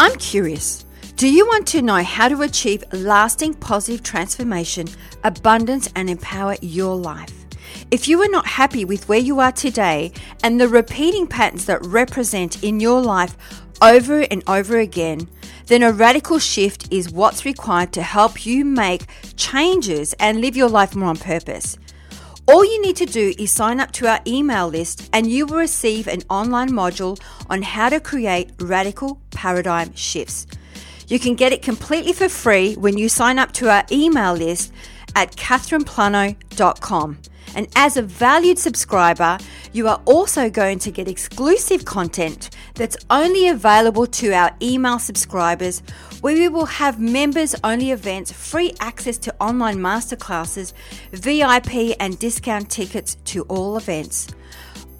I'm curious. Do you want to know how to achieve lasting positive transformation, abundance, and empower your life? If you are not happy with where you are today and the repeating patterns that represent in your life over and over again, then a radical shift is what's required to help you make changes and live your life more on purpose. All you need to do is sign up to our email list and you will receive an online module on how to create radical paradigm shifts. You can get it completely for free when you sign up to our email list at catherineplano.com. And as a valued subscriber, you are also going to get exclusive content that's only available to our email subscribers, where we will have members only events, free access to online masterclasses, VIP and discount tickets to all events.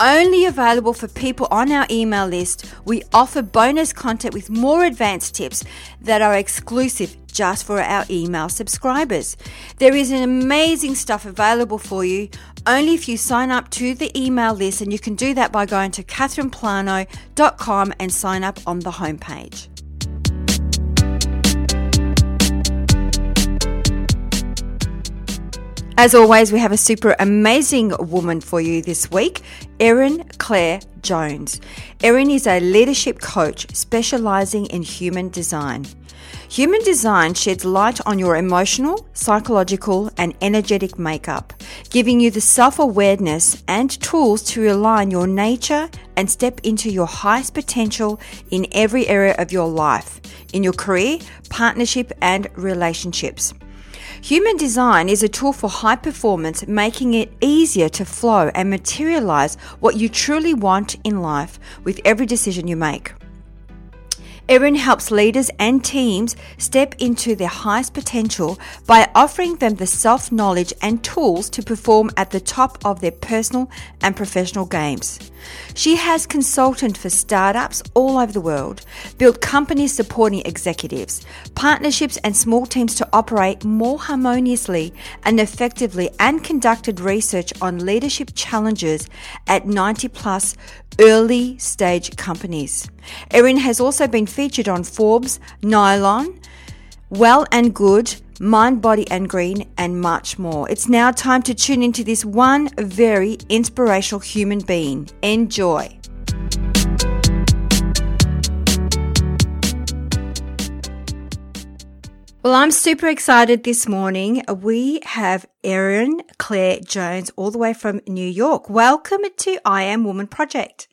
Only available for people on our email list, we offer bonus content with more advanced tips that are exclusive just for our email subscribers. There is an amazing stuff available for you only if you sign up to the email list, and you can do that by going to catherineplano.com and sign up on the homepage. As always, we have a super amazing woman for you this week, Erin Claire Jones. Erin is a leadership coach specializing in human design. Human design sheds light on your emotional, psychological, and energetic makeup, giving you the self awareness and tools to align your nature and step into your highest potential in every area of your life, in your career, partnership, and relationships. Human design is a tool for high performance, making it easier to flow and materialize what you truly want in life with every decision you make. Erin helps leaders and teams step into their highest potential by offering them the self knowledge and tools to perform at the top of their personal and professional games. She has consulted for startups all over the world, built companies supporting executives, partnerships, and small teams to operate more harmoniously and effectively, and conducted research on leadership challenges at 90 plus early stage companies. Erin has also been featured on Forbes, Nylon, Well and Good, Mind, Body and Green, and much more. It's now time to tune into this one very inspirational human being. Enjoy. Well, I'm super excited this morning. We have Erin Claire Jones all the way from New York. Welcome to I Am Woman Project.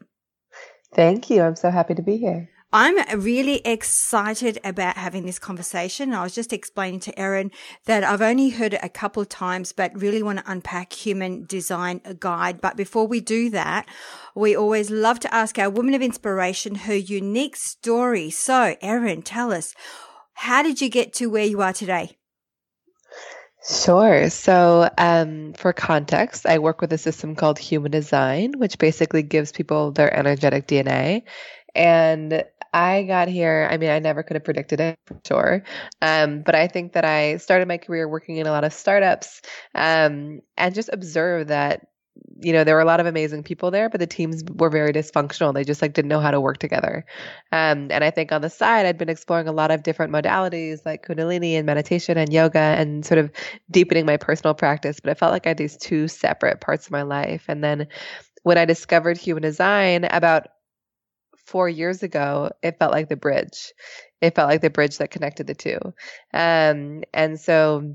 Thank you. I'm so happy to be here. I'm really excited about having this conversation. I was just explaining to Erin that I've only heard it a couple of times, but really want to unpack human design guide. But before we do that, we always love to ask our woman of inspiration her unique story. So, Erin, tell us, how did you get to where you are today? Sure. So, um, for context, I work with a system called Human Design, which basically gives people their energetic DNA. And I got here, I mean, I never could have predicted it for sure. Um, but I think that I started my career working in a lot of startups um, and just observed that you know there were a lot of amazing people there but the teams were very dysfunctional they just like didn't know how to work together um, and i think on the side i'd been exploring a lot of different modalities like kundalini and meditation and yoga and sort of deepening my personal practice but i felt like i had these two separate parts of my life and then when i discovered human design about four years ago, it felt like the bridge. It felt like the bridge that connected the two. Um, and so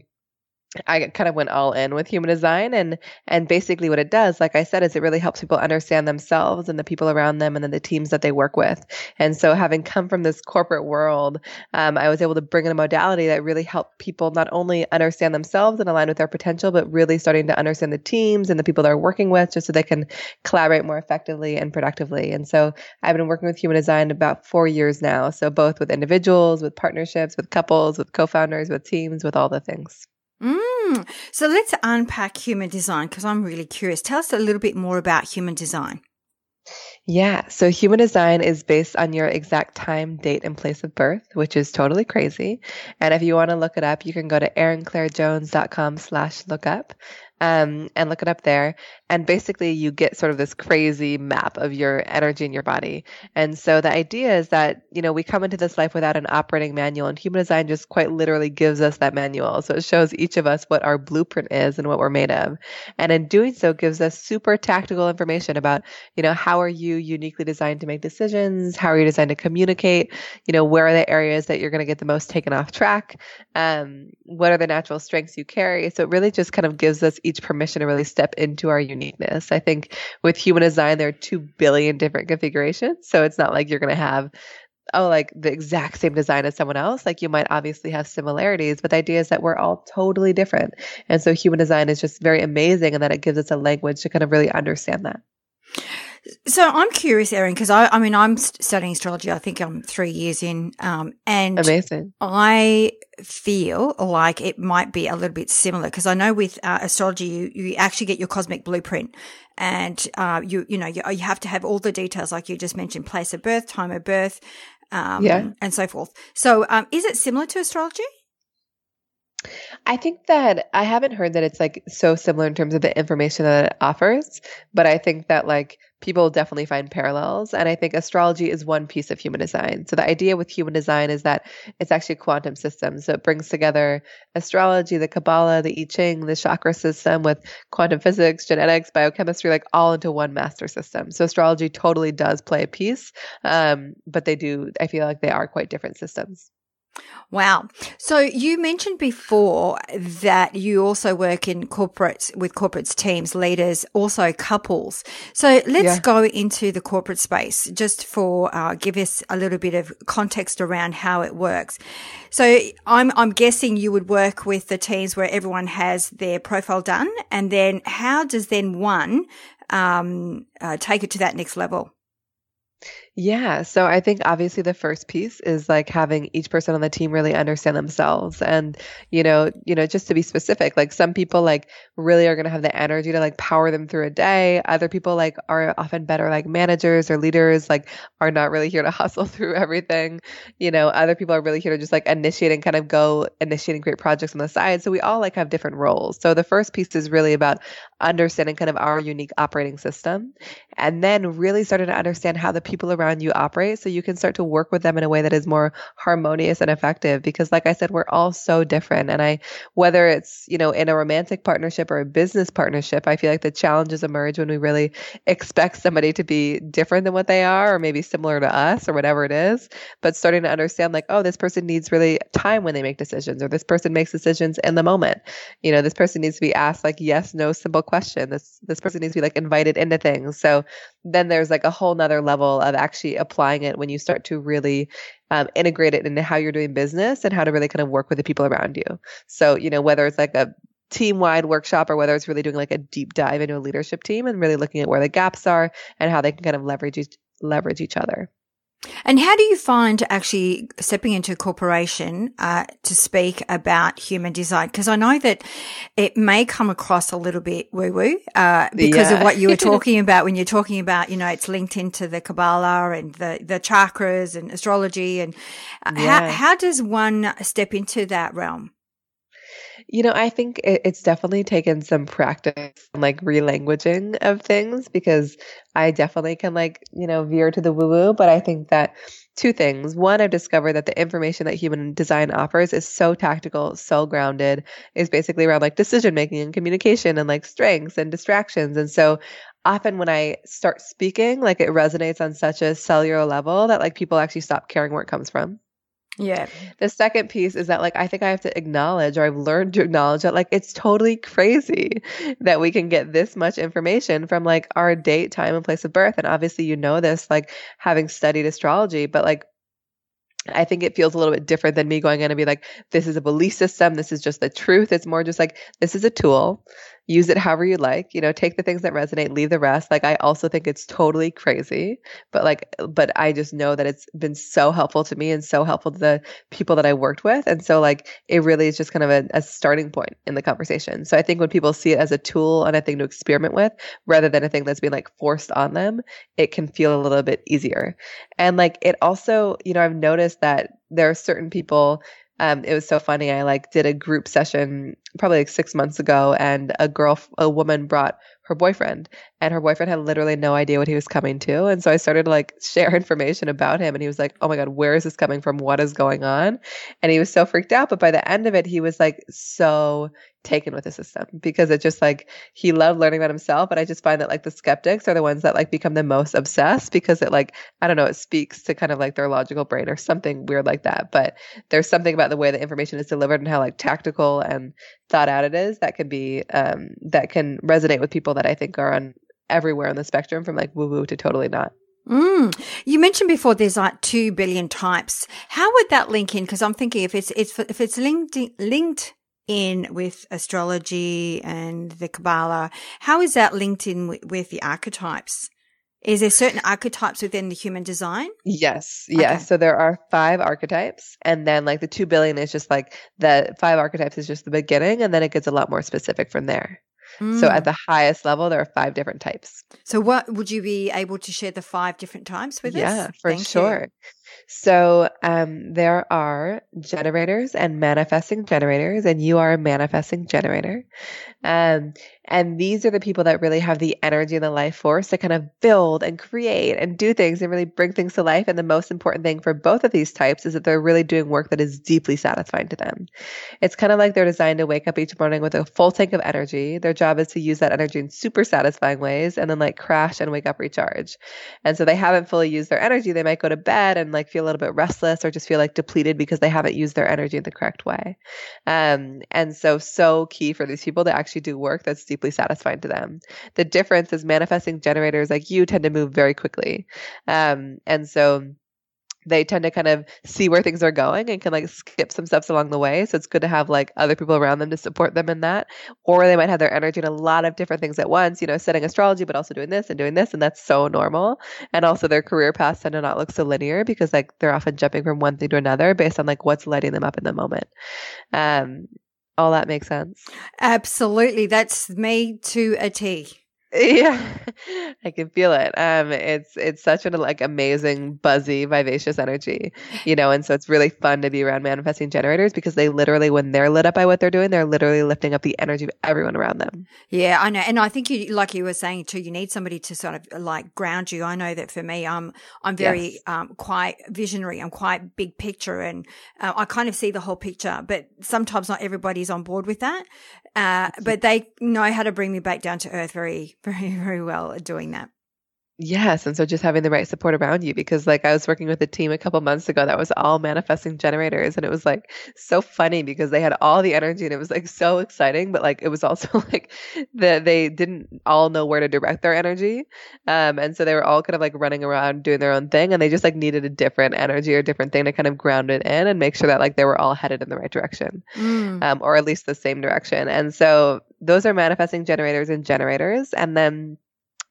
I kind of went all in with human design and and basically what it does like I said is it really helps people understand themselves and the people around them and then the teams that they work with. And so having come from this corporate world um, I was able to bring in a modality that really helped people not only understand themselves and align with their potential but really starting to understand the teams and the people they're working with just so they can collaborate more effectively and productively. And so I've been working with human design about four years now so both with individuals with partnerships with couples with co-founders with teams with all the things Mm. So let's unpack human design because I'm really curious. Tell us a little bit more about human design. Yeah, so human design is based on your exact time, date, and place of birth, which is totally crazy. And if you want to look it up, you can go to erinclairejones.com slash lookup um, and look it up there. And basically, you get sort of this crazy map of your energy in your body. And so the idea is that, you know, we come into this life without an operating manual, and human design just quite literally gives us that manual. So it shows each of us what our blueprint is and what we're made of. And in doing so, gives us super tactical information about, you know, how are you uniquely designed to make decisions? How are you designed to communicate? You know, where are the areas that you're going to get the most taken off track? Um, what are the natural strengths you carry? So it really just kind of gives us each permission to really step into our uniqueness. I think with human design, there are 2 billion different configurations. So it's not like you're going to have oh, like the exact same design as someone else. Like you might obviously have similarities, but the idea is that we're all totally different. And so human design is just very amazing and that it gives us a language to kind of really understand that. So I'm curious, Erin, because I, I mean, I'm studying astrology. I think I'm three years in, um, and amazing. I feel like it might be a little bit similar because I know with uh, astrology, you, you actually get your cosmic blueprint, and uh, you you know you, you have to have all the details, like you just mentioned, place of birth, time of birth, um, yeah. and so forth. So, um, is it similar to astrology? I think that I haven't heard that it's like so similar in terms of the information that it offers, but I think that like people definitely find parallels. And I think astrology is one piece of human design. So the idea with human design is that it's actually a quantum system. So it brings together astrology, the Kabbalah, the I Ching, the chakra system with quantum physics, genetics, biochemistry, like all into one master system. So astrology totally does play a piece, um, but they do, I feel like they are quite different systems. Wow. So you mentioned before that you also work in corporates with corporates teams, leaders, also couples. So let's yeah. go into the corporate space just for uh, give us a little bit of context around how it works. So I'm I'm guessing you would work with the teams where everyone has their profile done, and then how does then one um, uh, take it to that next level? Yeah. So I think obviously the first piece is like having each person on the team really understand themselves. And, you know, you know, just to be specific, like some people like really are to have the energy to like power them through a day. Other people like are often better like managers or leaders, like are not really here to hustle through everything. You know, other people are really here to just like initiate and kind of go initiating great projects on the side. So we all like have different roles. So the first piece is really about understanding kind of our unique operating system and then really starting to understand how the people around you operate so you can start to work with them in a way that is more harmonious and effective because like I said we're all so different and I whether it's you know in a romantic partnership or a business partnership I feel like the challenges emerge when we really expect somebody to be different than what they are or maybe similar to us or whatever it is. But starting to understand like oh this person needs really time when they make decisions or this person makes decisions in the moment. You know this person needs to be asked like yes no simple question. This this person needs to be like invited into things. So then there's like a whole nother level of actually applying it when you start to really um, integrate it into how you're doing business and how to really kind of work with the people around you. So, you know, whether it's like a team wide workshop or whether it's really doing like a deep dive into a leadership team and really looking at where the gaps are and how they can kind of leverage each, leverage each other. And how do you find actually stepping into a corporation uh, to speak about human design? Because I know that it may come across a little bit woo woo uh, because yeah. of what you were talking about when you're talking about, you know, it's linked into the Kabbalah and the, the chakras and astrology. And uh, yeah. how, how does one step into that realm? You know, I think it, it's definitely taken some practice, and like relanguaging of things, because I definitely can, like, you know, veer to the woo woo. But I think that two things. One, I've discovered that the information that human design offers is so tactical, so grounded, is basically around like decision making and communication and like strengths and distractions. And so often when I start speaking, like it resonates on such a cellular level that like people actually stop caring where it comes from. Yeah. The second piece is that like I think I have to acknowledge or I've learned to acknowledge that like it's totally crazy that we can get this much information from like our date, time and place of birth. And obviously you know this like having studied astrology, but like I think it feels a little bit different than me going in and be like, this is a belief system. This is just the truth. It's more just like, this is a tool use it however you like you know take the things that resonate leave the rest. Like i also think it's totally crazy but like but i just know that it's been so helpful to me and so helpful to the people that i worked with. And so like it really is just kind of a, a starting point in the conversation. So i think when people see it as a tool and a thing to experiment with rather than a thing that's being like forced on them it can feel a little bit easier. And like it also you know i've noticed that there are certain people um, it was so funny. I like did a group session probably like six months ago, and a girl, a woman brought her boyfriend and her boyfriend had literally no idea what he was coming to. And so i started to like share information about him and he was like oh my god where is this coming from? What is going on? And he was so freaked out but by the end of it he was like so taken with the system because it just like he loved learning about himself but i just find that like the skeptics are the ones that like become the most obsessed because it like i don't know it speaks to kind of like their logical brain or something weird like that. But there's something about the way the information is delivered and how like tactical and thought out it is that can be um that can resonate with people that I think are on everywhere on the spectrum from like woo woo to totally not. Mm. You mentioned before there's like two billion types. How would that link in? Because I'm thinking if it's it's if it's linked linked in with astrology and the Kabbalah, how is that linked in with, with the archetypes? Is there certain archetypes within the human design? Yes. Yes. Okay. So there are five archetypes. And then like the two billion is just like the five archetypes is just the beginning. And then it gets a lot more specific from there. So at mm. the highest level, there are five different types. So what would you be able to share the five different types with yeah, us? Yeah, for Thank sure. You. So um, there are generators and manifesting generators, and you are a manifesting generator. Um, and these are the people that really have the energy and the life force to kind of build and create and do things and really bring things to life. And the most important thing for both of these types is that they're really doing work that is deeply satisfying to them. It's kind of like they're designed to wake up each morning with a full tank of energy. Their job is to use that energy in super satisfying ways and then like crash and wake up recharge. And so they haven't fully used their energy. They might go to bed and like feel a little bit restless or just feel like depleted because they haven't used their energy in the correct way. Um, and so, so key for these people to actually do work that's deeply satisfying to them. The difference is manifesting generators like you tend to move very quickly. Um, and so they tend to kind of see where things are going and can like skip some steps along the way. So it's good to have like other people around them to support them in that. Or they might have their energy in a lot of different things at once, you know, studying astrology, but also doing this and doing this. And that's so normal. And also their career paths tend to not look so linear because like they're often jumping from one thing to another based on like what's lighting them up in the moment. Um, all that makes sense. Absolutely. That's me to a T. Yeah, I can feel it. Um, it's it's such an like amazing, buzzy, vivacious energy, you know, and so it's really fun to be around manifesting generators because they literally, when they're lit up by what they're doing, they're literally lifting up the energy of everyone around them. Yeah, I know, and I think you, like you were saying too, you need somebody to sort of like ground you. I know that for me, I'm I'm very yes. um quite visionary. I'm quite big picture, and uh, I kind of see the whole picture. But sometimes not everybody's on board with that. Uh, but they know how to bring me back down to earth very, very, very well at doing that. Yes. And so just having the right support around you because like I was working with a team a couple months ago that was all manifesting generators and it was like so funny because they had all the energy and it was like so exciting, but like it was also like that they didn't all know where to direct their energy. Um, and so they were all kind of like running around doing their own thing and they just like needed a different energy or different thing to kind of ground it in and make sure that like they were all headed in the right direction. Mm. Um, or at least the same direction. And so those are manifesting generators and generators. And then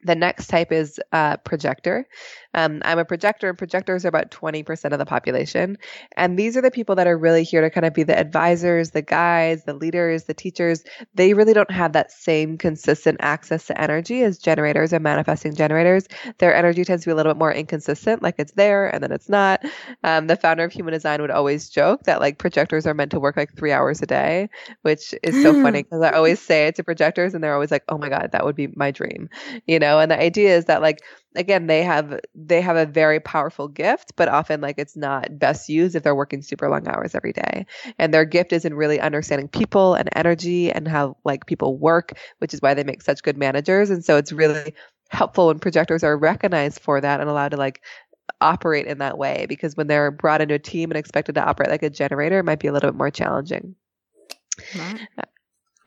the next type is uh, projector. Um, I'm a projector, and projectors are about 20% of the population. And these are the people that are really here to kind of be the advisors, the guides, the leaders, the teachers. They really don't have that same consistent access to energy as generators and manifesting generators. Their energy tends to be a little bit more inconsistent, like it's there and then it's not. Um, the founder of Human Design would always joke that like projectors are meant to work like three hours a day, which is so funny because I always say it to projectors and they're always like, oh my God, that would be my dream, you know? And the idea is that like again they have they have a very powerful gift but often like it's not best used if they're working super long hours every day and their gift is in really understanding people and energy and how like people work which is why they make such good managers and so it's really helpful when projectors are recognized for that and allowed to like operate in that way because when they're brought into a team and expected to operate like a generator, it might be a little bit more challenging. Right.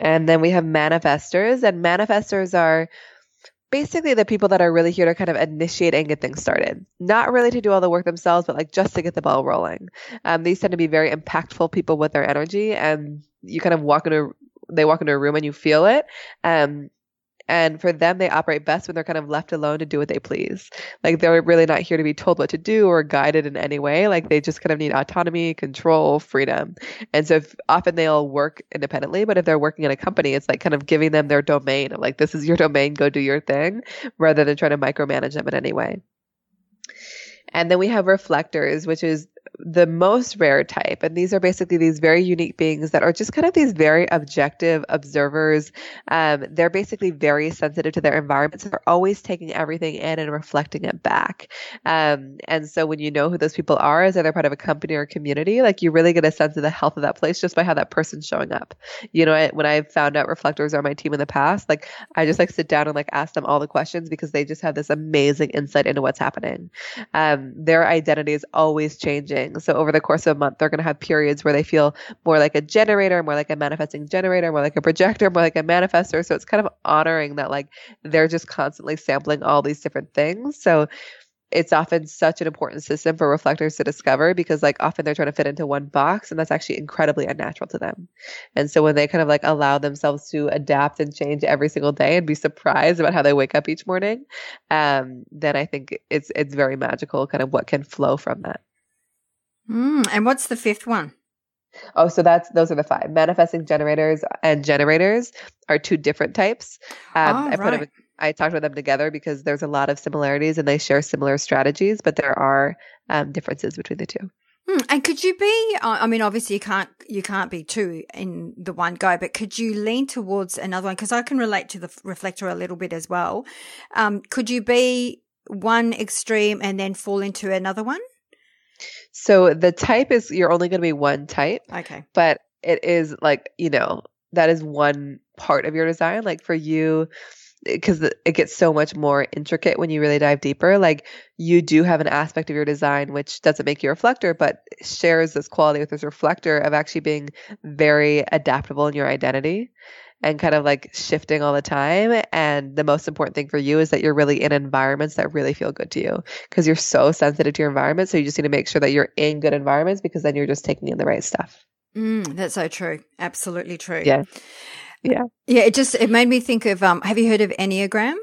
And then we have manifestors, and manifestors are basically the people that are really here to kind of initiate and get things started. Not really to do all the work themselves, but like just to get the ball rolling. Um, these tend to be very impactful people with their energy, and you kind of walk into they walk into a room and you feel it. Um, and for them, they operate best when they're kind of left alone to do what they please. Like they're really not here to be told what to do or guided in any way. Like they just kind of need autonomy, control, freedom. And so if, often they'll work independently, but if they're working in a company, it's like kind of giving them their domain of like, this is your domain, go do your thing, rather than trying to micromanage them in any way. And then we have reflectors, which is the most rare type. And these are basically these very unique beings that are just kind of these very objective observers. Um, they're basically very sensitive to their environments. They're always taking everything in and reflecting it back. Um, and so when you know who those people are, as they're part of a company or community, like you really get a sense of the health of that place just by how that person's showing up. You know, when I found out reflectors are my team in the past, like I just like sit down and like ask them all the questions because they just have this amazing insight into what's happening. Um, their identity is always changing so over the course of a month, they're going to have periods where they feel more like a generator, more like a manifesting generator, more like a projector, more like a manifestor. So it's kind of honoring that like they're just constantly sampling all these different things. So it's often such an important system for reflectors to discover because like often they're trying to fit into one box and that's actually incredibly unnatural to them. And so when they kind of like allow themselves to adapt and change every single day and be surprised about how they wake up each morning, um, then I think it's it's very magical kind of what can flow from that. Mm, and what's the fifth one? Oh, so that's those are the five. Manifesting generators and generators are two different types. Um, oh, I put right. them, I talked about them together because there's a lot of similarities and they share similar strategies, but there are um, differences between the two. Hmm, and could you be? Uh, I mean, obviously you can't you can't be two in the one go, but could you lean towards another one? Because I can relate to the reflector a little bit as well. Um, could you be one extreme and then fall into another one? So the type is you're only going to be one type. Okay. But it is like, you know, that is one part of your design. Like for you, because it gets so much more intricate when you really dive deeper. Like you do have an aspect of your design which doesn't make you a reflector, but shares this quality with this reflector of actually being very adaptable in your identity and kind of like shifting all the time. And the most important thing for you is that you're really in environments that really feel good to you because you're so sensitive to your environment. So you just need to make sure that you're in good environments because then you're just taking in the right stuff. Mm, that's so true. Absolutely true. Yeah. Yeah. Yeah. It just, it made me think of, um, have you heard of Enneagram?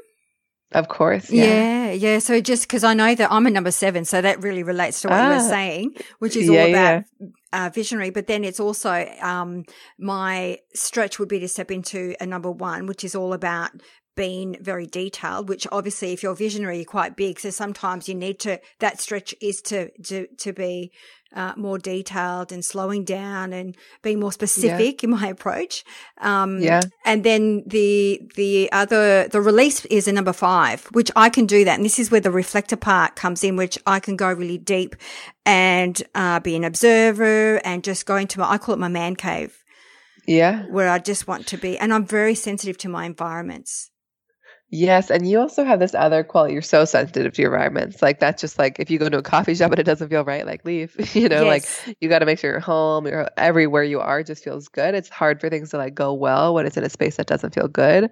Of course. Yeah. Yeah. yeah. So just because I know that I'm a number seven, so that really relates to what ah. you were ah. saying, which is yeah, all about yeah. Uh, visionary. But then it's also, um, my stretch would be to step into a number one, which is all about being very detailed, which obviously if you're visionary, you're quite big. So sometimes you need to, that stretch is to, to, to be uh, more detailed and slowing down and being more specific yeah. in my approach. Um, yeah. And then the, the other, the release is a number five, which I can do that. And this is where the reflector part comes in, which I can go really deep and, uh, be an observer and just go into my, I call it my man cave. Yeah. Where I just want to be. And I'm very sensitive to my environments. Yes, and you also have this other quality. You're so sensitive to your environments. Like that's just like if you go to a coffee shop and it doesn't feel right, like leave. You know, yes. like you got to make sure you're home. You're everywhere you are just feels good. It's hard for things to like go well when it's in a space that doesn't feel good.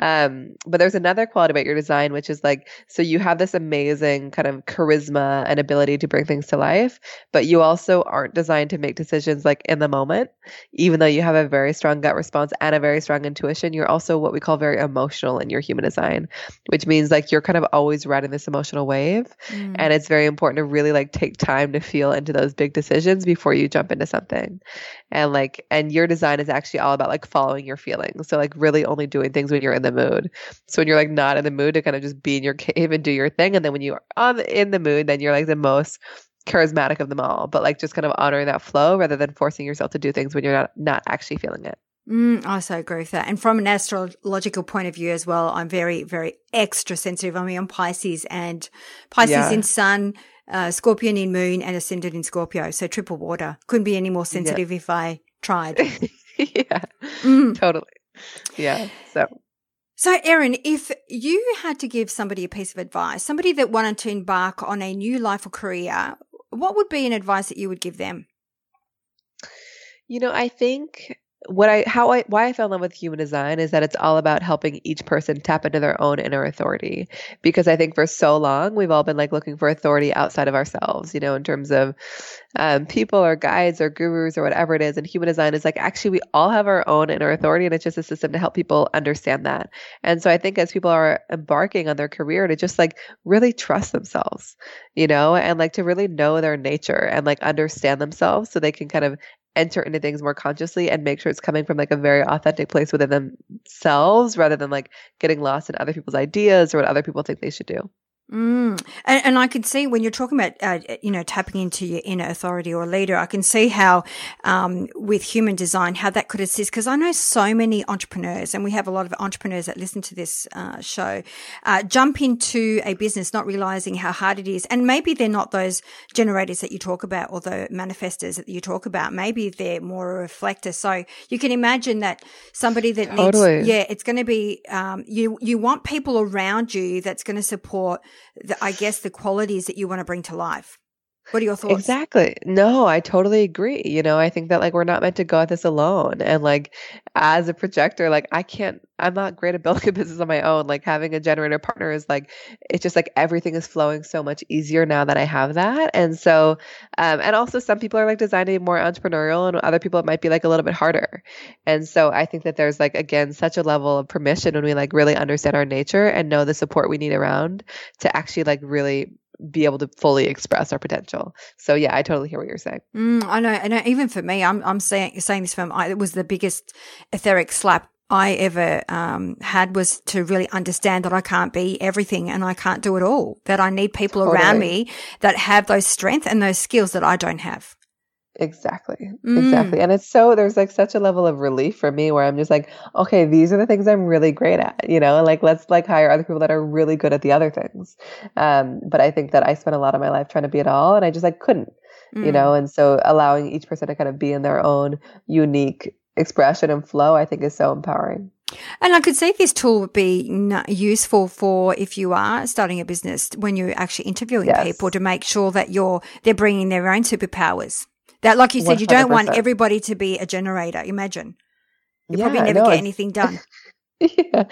Um, but there's another quality about your design, which is like so you have this amazing kind of charisma and ability to bring things to life, but you also aren't designed to make decisions like in the moment. Even though you have a very strong gut response and a very strong intuition, you're also what we call very emotional in your human sign, which means like you're kind of always riding this emotional wave. Mm. And it's very important to really like take time to feel into those big decisions before you jump into something. And like, and your design is actually all about like following your feelings. So like really only doing things when you're in the mood. So when you're like not in the mood to kind of just be in your cave and do your thing. And then when you are on the, in the mood, then you're like the most charismatic of them all, but like just kind of honoring that flow rather than forcing yourself to do things when you're not not actually feeling it. Mm, I so agree with that. And from an astrological point of view as well, I'm very, very extra sensitive. I mean, I'm Pisces and Pisces yeah. in sun, uh, Scorpion in moon and ascendant in Scorpio. So triple water. Couldn't be any more sensitive yeah. if I tried. yeah, mm. totally. Yeah. So So, Erin, if you had to give somebody a piece of advice, somebody that wanted to embark on a new life or career, what would be an advice that you would give them? You know, I think what I how I why I fell in love with human design is that it's all about helping each person tap into their own inner authority. Because I think for so long we've all been like looking for authority outside of ourselves, you know, in terms of um, people or guides or gurus or whatever it is. And human design is like actually we all have our own inner authority, and it's just a system to help people understand that. And so I think as people are embarking on their career, to just like really trust themselves, you know, and like to really know their nature and like understand themselves so they can kind of enter into things more consciously and make sure it's coming from like a very authentic place within themselves rather than like getting lost in other people's ideas or what other people think they should do. Mm. And, and, I can see when you're talking about, uh, you know, tapping into your inner authority or leader, I can see how, um, with human design, how that could assist. Cause I know so many entrepreneurs and we have a lot of entrepreneurs that listen to this, uh, show, uh, jump into a business not realizing how hard it is. And maybe they're not those generators that you talk about or the manifestors that you talk about. Maybe they're more a reflector. So you can imagine that somebody that totally. needs, yeah, it's going to be, um, you, you want people around you that's going to support the, I guess, the qualities that you want to bring to life. What are your thoughts? Exactly. No, I totally agree. You know, I think that like we're not meant to go at this alone. And like as a projector, like I can't, I'm not great at building a business on my own. Like having a generator partner is like, it's just like everything is flowing so much easier now that I have that. And so, um, and also some people are like designing more entrepreneurial and other people it might be like a little bit harder. And so I think that there's like, again, such a level of permission when we like really understand our nature and know the support we need around to actually like really be able to fully express our potential. So yeah, I totally hear what you're saying. Mm, I know, and even for me, I'm I'm saying saying this from I, it was the biggest etheric slap I ever um, had was to really understand that I can't be everything and I can't do it all. That I need people totally. around me that have those strengths and those skills that I don't have. Exactly. Mm. Exactly. And it's so there's like such a level of relief for me where I'm just like, okay, these are the things I'm really great at, you know, like let's like hire other people that are really good at the other things. Um, but I think that I spent a lot of my life trying to be it all and I just like couldn't, mm. you know, and so allowing each person to kind of be in their own unique expression and flow, I think is so empowering. And I could see this tool would be useful for if you are starting a business when you're actually interviewing yes. people to make sure that you're they're bringing their own superpowers. That, like you said, 100%. you don't want everybody to be a generator. Imagine. You yeah, probably never no, get anything done. yeah.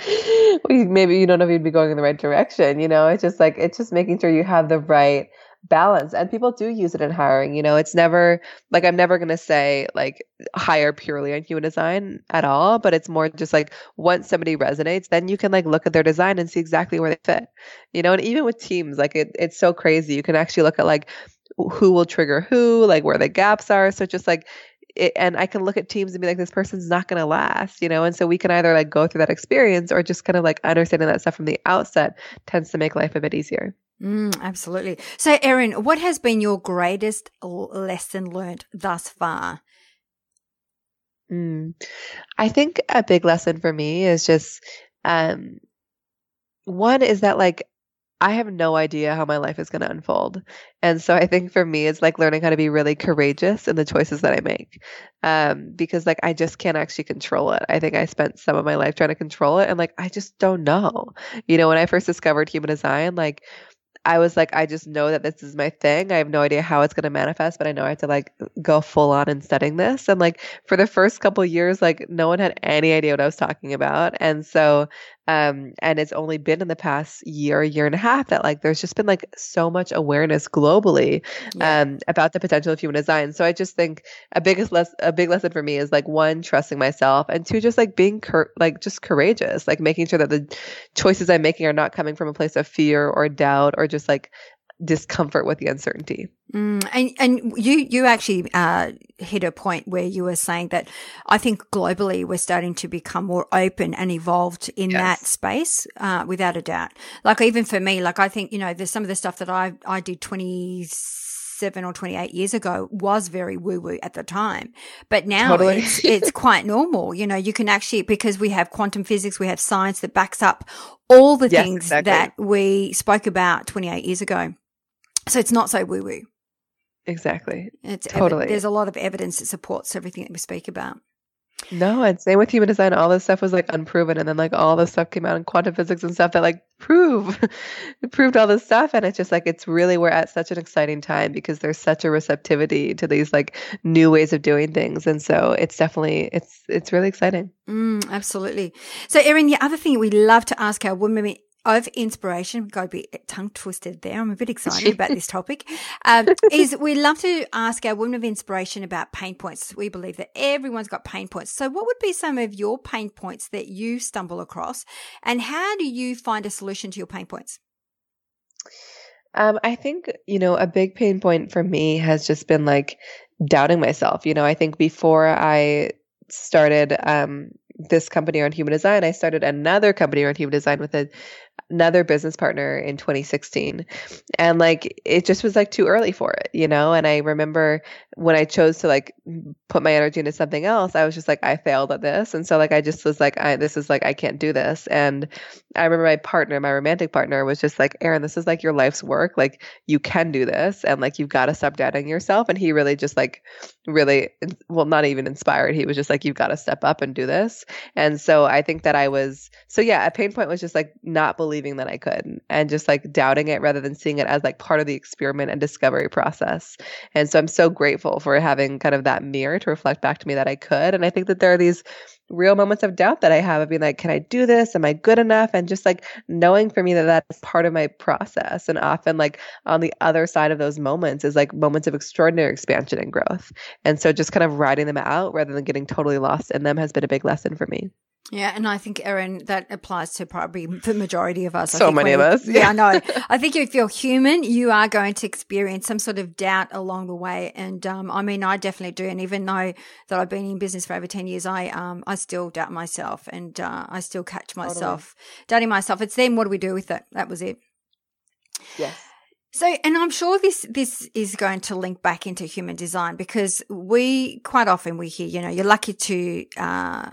Well, maybe you don't know if you'd be going in the right direction. You know, it's just like, it's just making sure you have the right balance. And people do use it in hiring. You know, it's never like, I'm never going to say like hire purely on human design at all, but it's more just like once somebody resonates, then you can like look at their design and see exactly where they fit. You know, and even with teams, like it, it's so crazy. You can actually look at like, who will trigger who, like where the gaps are. So just like it, and I can look at teams and be like, this person's not going to last, you know? And so we can either like go through that experience or just kind of like understanding that stuff from the outset tends to make life a bit easier. Mm, absolutely. So, Erin, what has been your greatest lesson learned thus far? Mm. I think a big lesson for me is just um, one is that like I have no idea how my life is going to unfold. And so I think for me, it's like learning how to be really courageous in the choices that I make. Um, because like I just can't actually control it. I think I spent some of my life trying to control it and like I just don't know. You know, when I first discovered human design, like I was like, I just know that this is my thing. I have no idea how it's going to manifest, but I know I have to like go full on in studying this. And like for the first couple years, like no one had any idea what I was talking about. And so um, and it's only been in the past year, year and a half that like there's just been like so much awareness globally yeah. um, about the potential of human design. So I just think a biggest less a big lesson for me is like one trusting myself and two just like being cur- like just courageous, like making sure that the choices I'm making are not coming from a place of fear or doubt or just like discomfort with the uncertainty. Mm, and and you you actually uh, hit a point where you were saying that I think globally we're starting to become more open and evolved in yes. that space, uh, without a doubt. Like even for me, like I think you know there's some of the stuff that I I did twenty seven or 28 years ago was very woo woo at the time. But now totally. it's, it's quite normal. You know, you can actually, because we have quantum physics, we have science that backs up all the yes, things exactly. that we spoke about 28 years ago. So it's not so woo woo. Exactly. It's totally. There's a lot of evidence that supports everything that we speak about. No, and same with human design. All this stuff was like unproven, and then like all this stuff came out in quantum physics and stuff that like prove proved all this stuff. And it's just like it's really we're at such an exciting time because there's such a receptivity to these like new ways of doing things, and so it's definitely it's it's really exciting. Mm, absolutely. So, Erin, the other thing we love to ask our women of inspiration, got a bit tongue twisted there. I'm a bit excited about this topic. Um, is we love to ask our women of inspiration about pain points. We believe that everyone's got pain points. So, what would be some of your pain points that you stumble across, and how do you find a solution to your pain points? Um, I think you know a big pain point for me has just been like doubting myself. You know, I think before I started um, this company around human design, I started another company around human design with a another business partner in 2016 and like it just was like too early for it you know? And i remember when i chose to like put my energy into something else i was just like i failed at this. And so like i just was like i this is like i can't do this. And i remember my partner my romantic partner was just like erin this is like your life's work. Like you can do this. And like you've got to stop doubting yourself. And he really just like really well not even inspired. He was just like you've got to step up and do this. And so i think that i was so yeah a pain point was just like not believing believing that I could and just like doubting it rather than seeing it as like part of the experiment and discovery process. And so I'm so grateful for having kind of that mirror to reflect back to me that I could. And I think that there are these real moments of doubt that I have of being like, can I do this? Am I good enough? And just like knowing for me that that's part of my process. And often, like, on the other side of those moments is like moments of extraordinary expansion and growth. And so just kind of riding them out rather than getting totally lost in them has been a big lesson for me. Yeah, and I think Erin, that applies to probably the majority of us. So many of us. Yeah, I know. I think if you're human, you are going to experience some sort of doubt along the way, and um, I mean, I definitely do. And even though that I've been in business for over ten years, I um, I still doubt myself, and uh, I still catch myself totally. doubting myself. It's then what do we do with it? That was it. Yes. So, and I'm sure this this is going to link back into human design because we quite often we hear, you know, you're lucky to uh,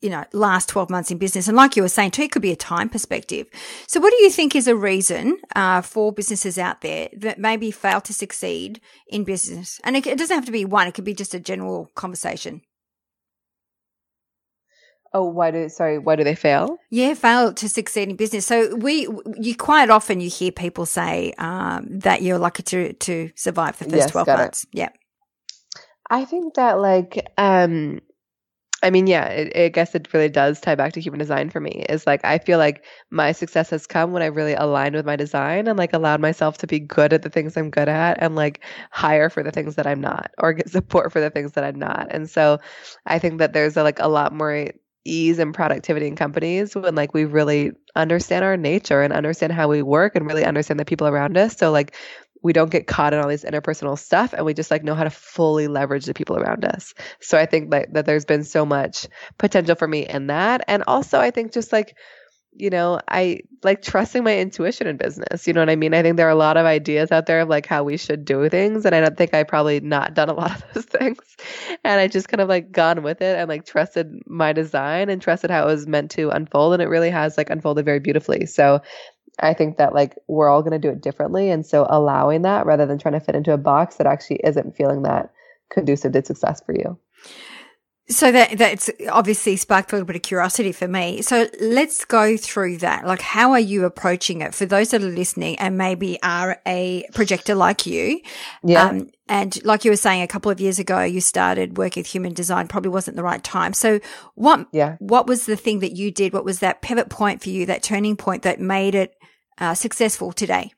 you know, last 12 months in business. And like you were saying too, it could be a time perspective. So what do you think is a reason, uh, for businesses out there that maybe fail to succeed in business? And it, it doesn't have to be one. It could be just a general conversation. Oh, why do sorry? Why do they fail? Yeah, fail to succeed in business. So we, you quite often you hear people say um, that you're lucky to to survive the first yes, twelve months. It. Yeah, I think that like um, I mean, yeah, it, I guess it really does tie back to human design for me. Is like I feel like my success has come when I really aligned with my design and like allowed myself to be good at the things I'm good at and like hire for the things that I'm not or get support for the things that I'm not. And so I think that there's a, like a lot more ease and productivity in companies when like we really understand our nature and understand how we work and really understand the people around us. So like we don't get caught in all these interpersonal stuff and we just like know how to fully leverage the people around us. So I think that, that there's been so much potential for me in that. And also I think just like, you know, I like trusting my intuition in business. You know what I mean? I think there are a lot of ideas out there of like how we should do things. And I don't think I probably not done a lot of those things. And I just kind of like gone with it and like trusted my design and trusted how it was meant to unfold. And it really has like unfolded very beautifully. So I think that like we're all going to do it differently. And so allowing that rather than trying to fit into a box that actually isn't feeling that conducive to success for you. So that that's obviously sparked a little bit of curiosity for me. So let's go through that. Like, how are you approaching it for those that are listening and maybe are a projector like you? Yeah. Um, and like you were saying, a couple of years ago, you started working with human design. Probably wasn't the right time. So what? Yeah. What was the thing that you did? What was that pivot point for you? That turning point that made it uh, successful today?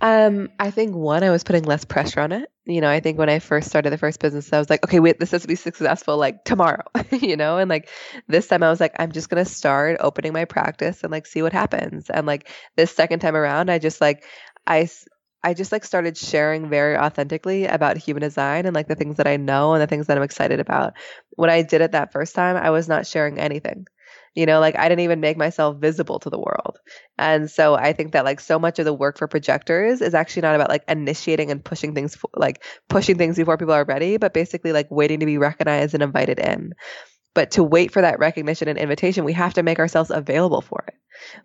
Um, I think one, I was putting less pressure on it. You know, I think when I first started the first business, I was like, okay, wait, this has to be successful like tomorrow, you know? And like this time I was like, I'm just going to start opening my practice and like see what happens. And like this second time around, I just like, I, I just like started sharing very authentically about human design and like the things that I know and the things that I'm excited about. When I did it that first time, I was not sharing anything. You know, like I didn't even make myself visible to the world. And so I think that like so much of the work for projectors is actually not about like initiating and pushing things, like pushing things before people are ready, but basically like waiting to be recognized and invited in. But to wait for that recognition and invitation, we have to make ourselves available for it.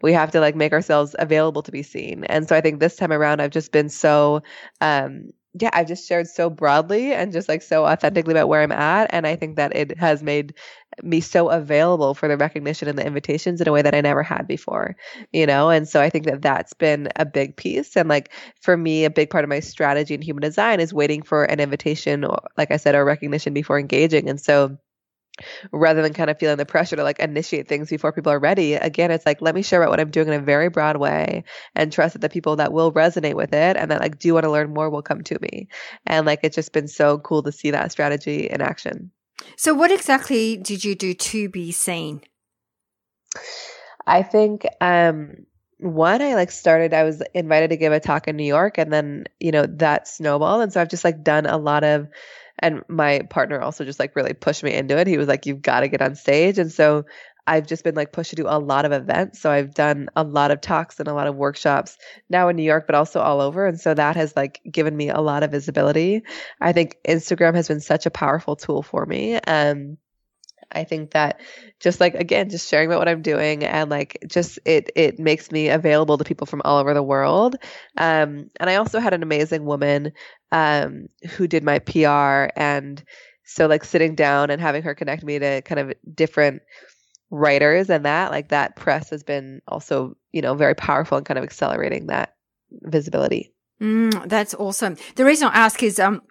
We have to like make ourselves available to be seen. And so I think this time around, I've just been so, um, yeah, I've just shared so broadly and just like so authentically about where I'm at. And I think that it has made me so available for the recognition and the invitations in a way that I never had before, you know? And so I think that that's been a big piece. And like for me, a big part of my strategy in human design is waiting for an invitation, or like I said, or recognition before engaging. And so rather than kind of feeling the pressure to like initiate things before people are ready. Again, it's like, let me share about what I'm doing in a very broad way and trust that the people that will resonate with it and that like do want to learn more will come to me. And like, it's just been so cool to see that strategy in action. So, what exactly did you do to be seen? I think, um, one, I like started, I was invited to give a talk in New York and then, you know, that snowballed. And so I've just like done a lot of and my partner also just like really pushed me into it. He was like, you've got to get on stage. And so I've just been like pushed to do a lot of events. So I've done a lot of talks and a lot of workshops now in New York, but also all over. And so that has like given me a lot of visibility. I think Instagram has been such a powerful tool for me. Um, I think that just like again, just sharing about what I'm doing and like just it it makes me available to people from all over the world. Um, and I also had an amazing woman um, who did my PR, and so like sitting down and having her connect me to kind of different writers and that like that press has been also you know very powerful and kind of accelerating that visibility. Mm, that's awesome. The reason I ask is um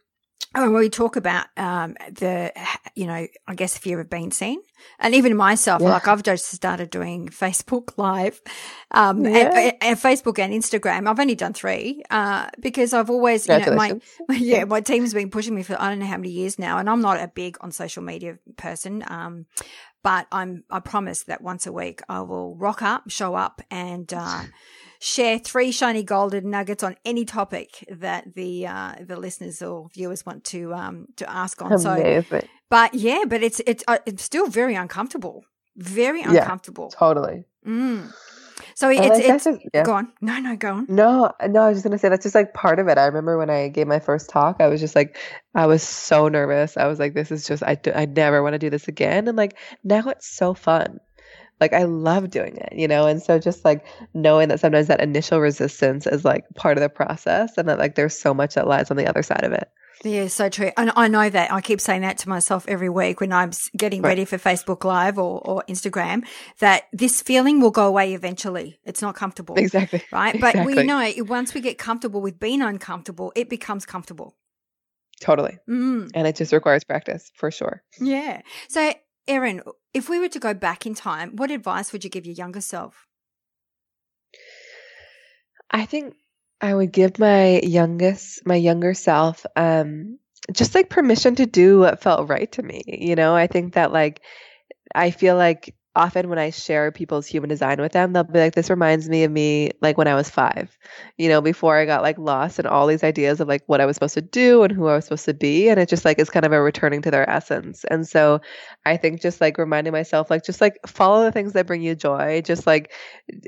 when we talk about um, the, you know, I guess fear of being seen, and even myself, yeah. like I've just started doing Facebook Live, um, yeah. and, and, Facebook and Instagram. I've only done three uh, because I've always, you know, my yeah, my team's been pushing me for I don't know how many years now, and I'm not a big on social media person. Um, but I'm I promise that once a week I will rock up, show up, and. Uh, share three shiny golden nuggets on any topic that the uh, the listeners or viewers want to um, to ask on. Amazing. So, but yeah, but it's it's uh, it's still very uncomfortable, very uncomfortable. Yeah, totally. Mm. So it's, it's just, yeah. go on. No, no, go on. No, no, I was just gonna say that's just like part of it. I remember when I gave my first talk, I was just like, I was so nervous. I was like, this is just, I, I never want to do this again. And like now it's so fun like I love doing it, you know? And so just like knowing that sometimes that initial resistance is like part of the process and that like there's so much that lies on the other side of it. Yeah, so true. And I know that I keep saying that to myself every week when I'm getting right. ready for Facebook Live or, or Instagram that this feeling will go away eventually. It's not comfortable. Exactly. Right. Exactly. But we know once we get comfortable with being uncomfortable, it becomes comfortable. Totally. Mm. And it just requires practice for sure. Yeah. So Erin, if we were to go back in time, what advice would you give your younger self? I think I would give my youngest, my younger self, um, just like permission to do what felt right to me. You know, I think that like, I feel like often when I share people's human design with them, they'll be like, this reminds me of me like when I was five, you know, before I got like lost in all these ideas of like what I was supposed to do and who I was supposed to be. And it just like is kind of a returning to their essence. And so I think just like reminding myself, like, just like follow the things that bring you joy, just like,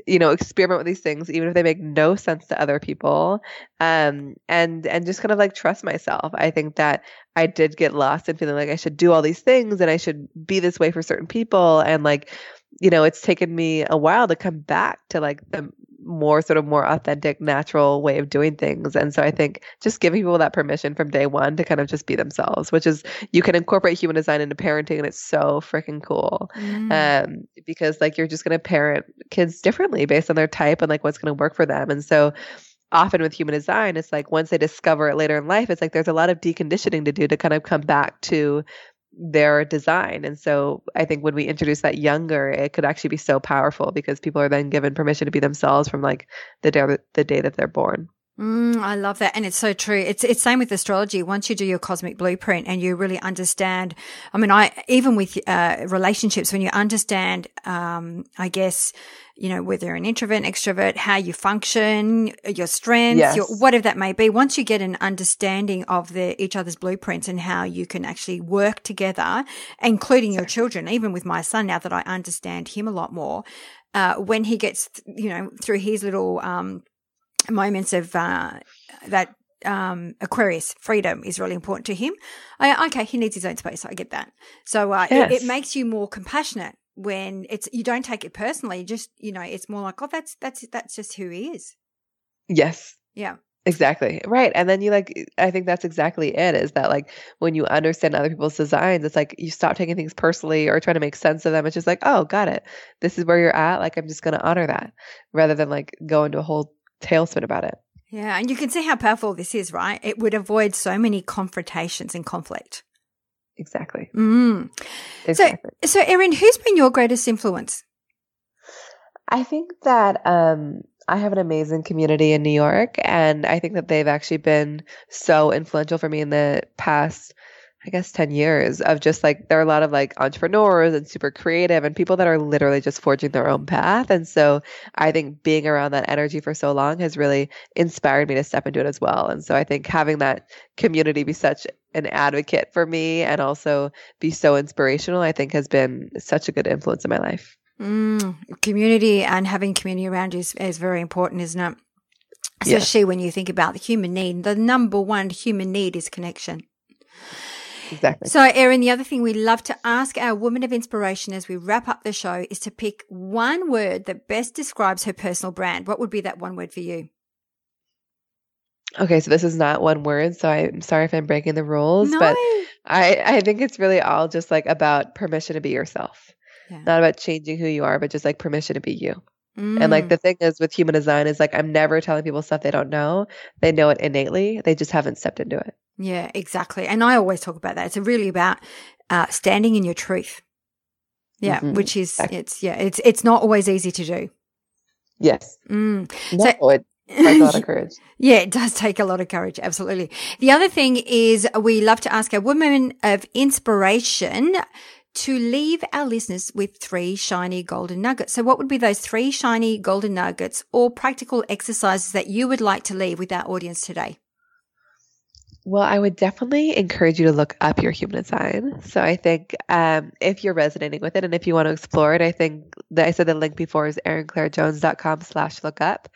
you know, experiment with these things, even if they make no sense to other people. Um, and, and just kind of like trust myself. I think that I did get lost in feeling like I should do all these things and I should be this way for certain people. And like, you know, it's taken me a while to come back to like the more sort of more authentic, natural way of doing things. And so I think just giving people that permission from day one to kind of just be themselves, which is you can incorporate human design into parenting and it's so freaking cool. Mm. Um, because like you're just going to parent kids differently based on their type and like what's going to work for them. And so often with human design, it's like once they discover it later in life, it's like there's a lot of deconditioning to do to kind of come back to their design. And so I think when we introduce that younger, it could actually be so powerful because people are then given permission to be themselves from like the day, the day that they're born. Mm, I love that. And it's so true. It's, it's same with astrology. Once you do your cosmic blueprint and you really understand, I mean, I, even with, uh, relationships, when you understand, um, I guess, you know, whether you're an introvert, extrovert, how you function, your strengths, yes. your, whatever that may be. Once you get an understanding of the, each other's blueprints and how you can actually work together, including your children, even with my son, now that I understand him a lot more, uh, when he gets, you know, through his little, um, moments of uh, that um, Aquarius freedom is really important to him. I, okay, he needs his own space. I get that. So uh, yes. it, it, makes you more compassionate when it's you don't take it personally. Just you know, it's more like oh, that's that's that's just who he is. Yes. Yeah. Exactly. Right. And then you like I think that's exactly it is that like when you understand other people's designs, it's like you stop taking things personally or trying to make sense of them. It's just like, oh, got it. This is where you're at. Like I'm just gonna honor that rather than like go into a whole tailspin about it. Yeah, and you can see how powerful this is, right? It would avoid so many confrontations and conflict. Exactly. Mm. Exactly. So, so Erin, who's been your greatest influence? I think that um, I have an amazing community in New York, and I think that they've actually been so influential for me in the past, I guess, 10 years of just like, there are a lot of like entrepreneurs and super creative and people that are literally just forging their own path. And so I think being around that energy for so long has really inspired me to step into it as well. And so I think having that community be such an advocate for me and also be so inspirational, I think has been such a good influence in my life. Mm, community and having community around you is, is very important, isn't it? Especially when you think about the human need. The number one human need is connection. Exactly. So, Erin, the other thing we love to ask our woman of inspiration as we wrap up the show is to pick one word that best describes her personal brand. What would be that one word for you? Okay, so this is not one word, so I'm sorry if I'm breaking the rules, No. but I I think it's really all just like about permission to be yourself. Yeah. Not about changing who you are, but just like permission to be you. And Mm. like the thing is with human design is like I'm never telling people stuff they don't know. They know it innately. They just haven't stepped into it. Yeah, exactly. And I always talk about that. It's really about uh, standing in your truth. Yeah, Mhm. which is it's yeah, it's it's not always easy to do. Yes. Mm. No, So- it takes a lot of courage. Yeah, it does take a lot of courage. Absolutely. The other thing is we love to ask a woman of inspiration to leave our listeners with three shiny golden nuggets. So what would be those three shiny golden nuggets or practical exercises that you would like to leave with our audience today? Well, I would definitely encourage you to look up your human design. So I think um, if you're resonating with it and if you want to explore it, I think that I said the link before is erinclairejones.com slash look up.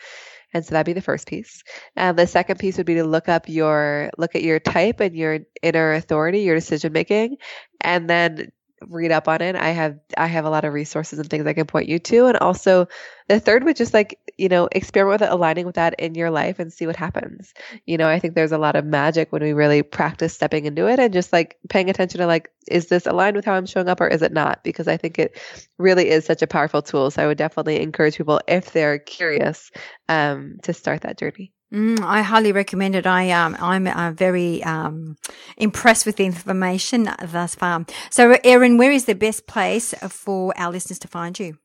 And so that'd be the first piece. And the second piece would be to look up your look at your type and your inner authority, your decision making, and then read up on it. I have I have a lot of resources and things I can point you to. And also the third would just like, you know, experiment with it, aligning with that in your life and see what happens. You know, I think there's a lot of magic when we really practice stepping into it and just like paying attention to like, is this aligned with how I'm showing up or is it not? Because I think it really is such a powerful tool. So I would definitely encourage people if they're curious um, to start that journey. Mm, I highly recommend it. I um, I'm uh, very um, impressed with the information thus far. So, Erin, where is the best place for our listeners to find you?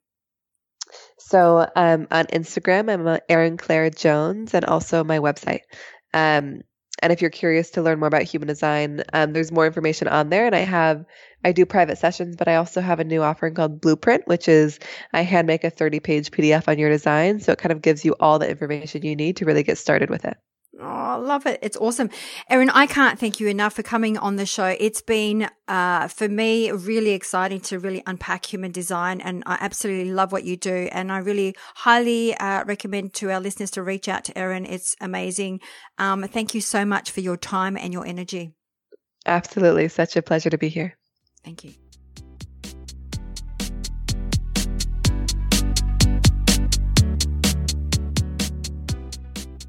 So um, on Instagram, I'm uh, Erin Claire Jones, and also my website. Um, and if you're curious to learn more about human design, um, there's more information on there. And I have, I do private sessions, but I also have a new offering called Blueprint, which is I hand make a 30 page PDF on your design. So it kind of gives you all the information you need to really get started with it. Oh, I love it. It's awesome. Erin, I can't thank you enough for coming on the show. It's been, uh, for me, really exciting to really unpack human design. And I absolutely love what you do. And I really highly uh, recommend to our listeners to reach out to Erin. It's amazing. Um, thank you so much for your time and your energy. Absolutely. Such a pleasure to be here. Thank you.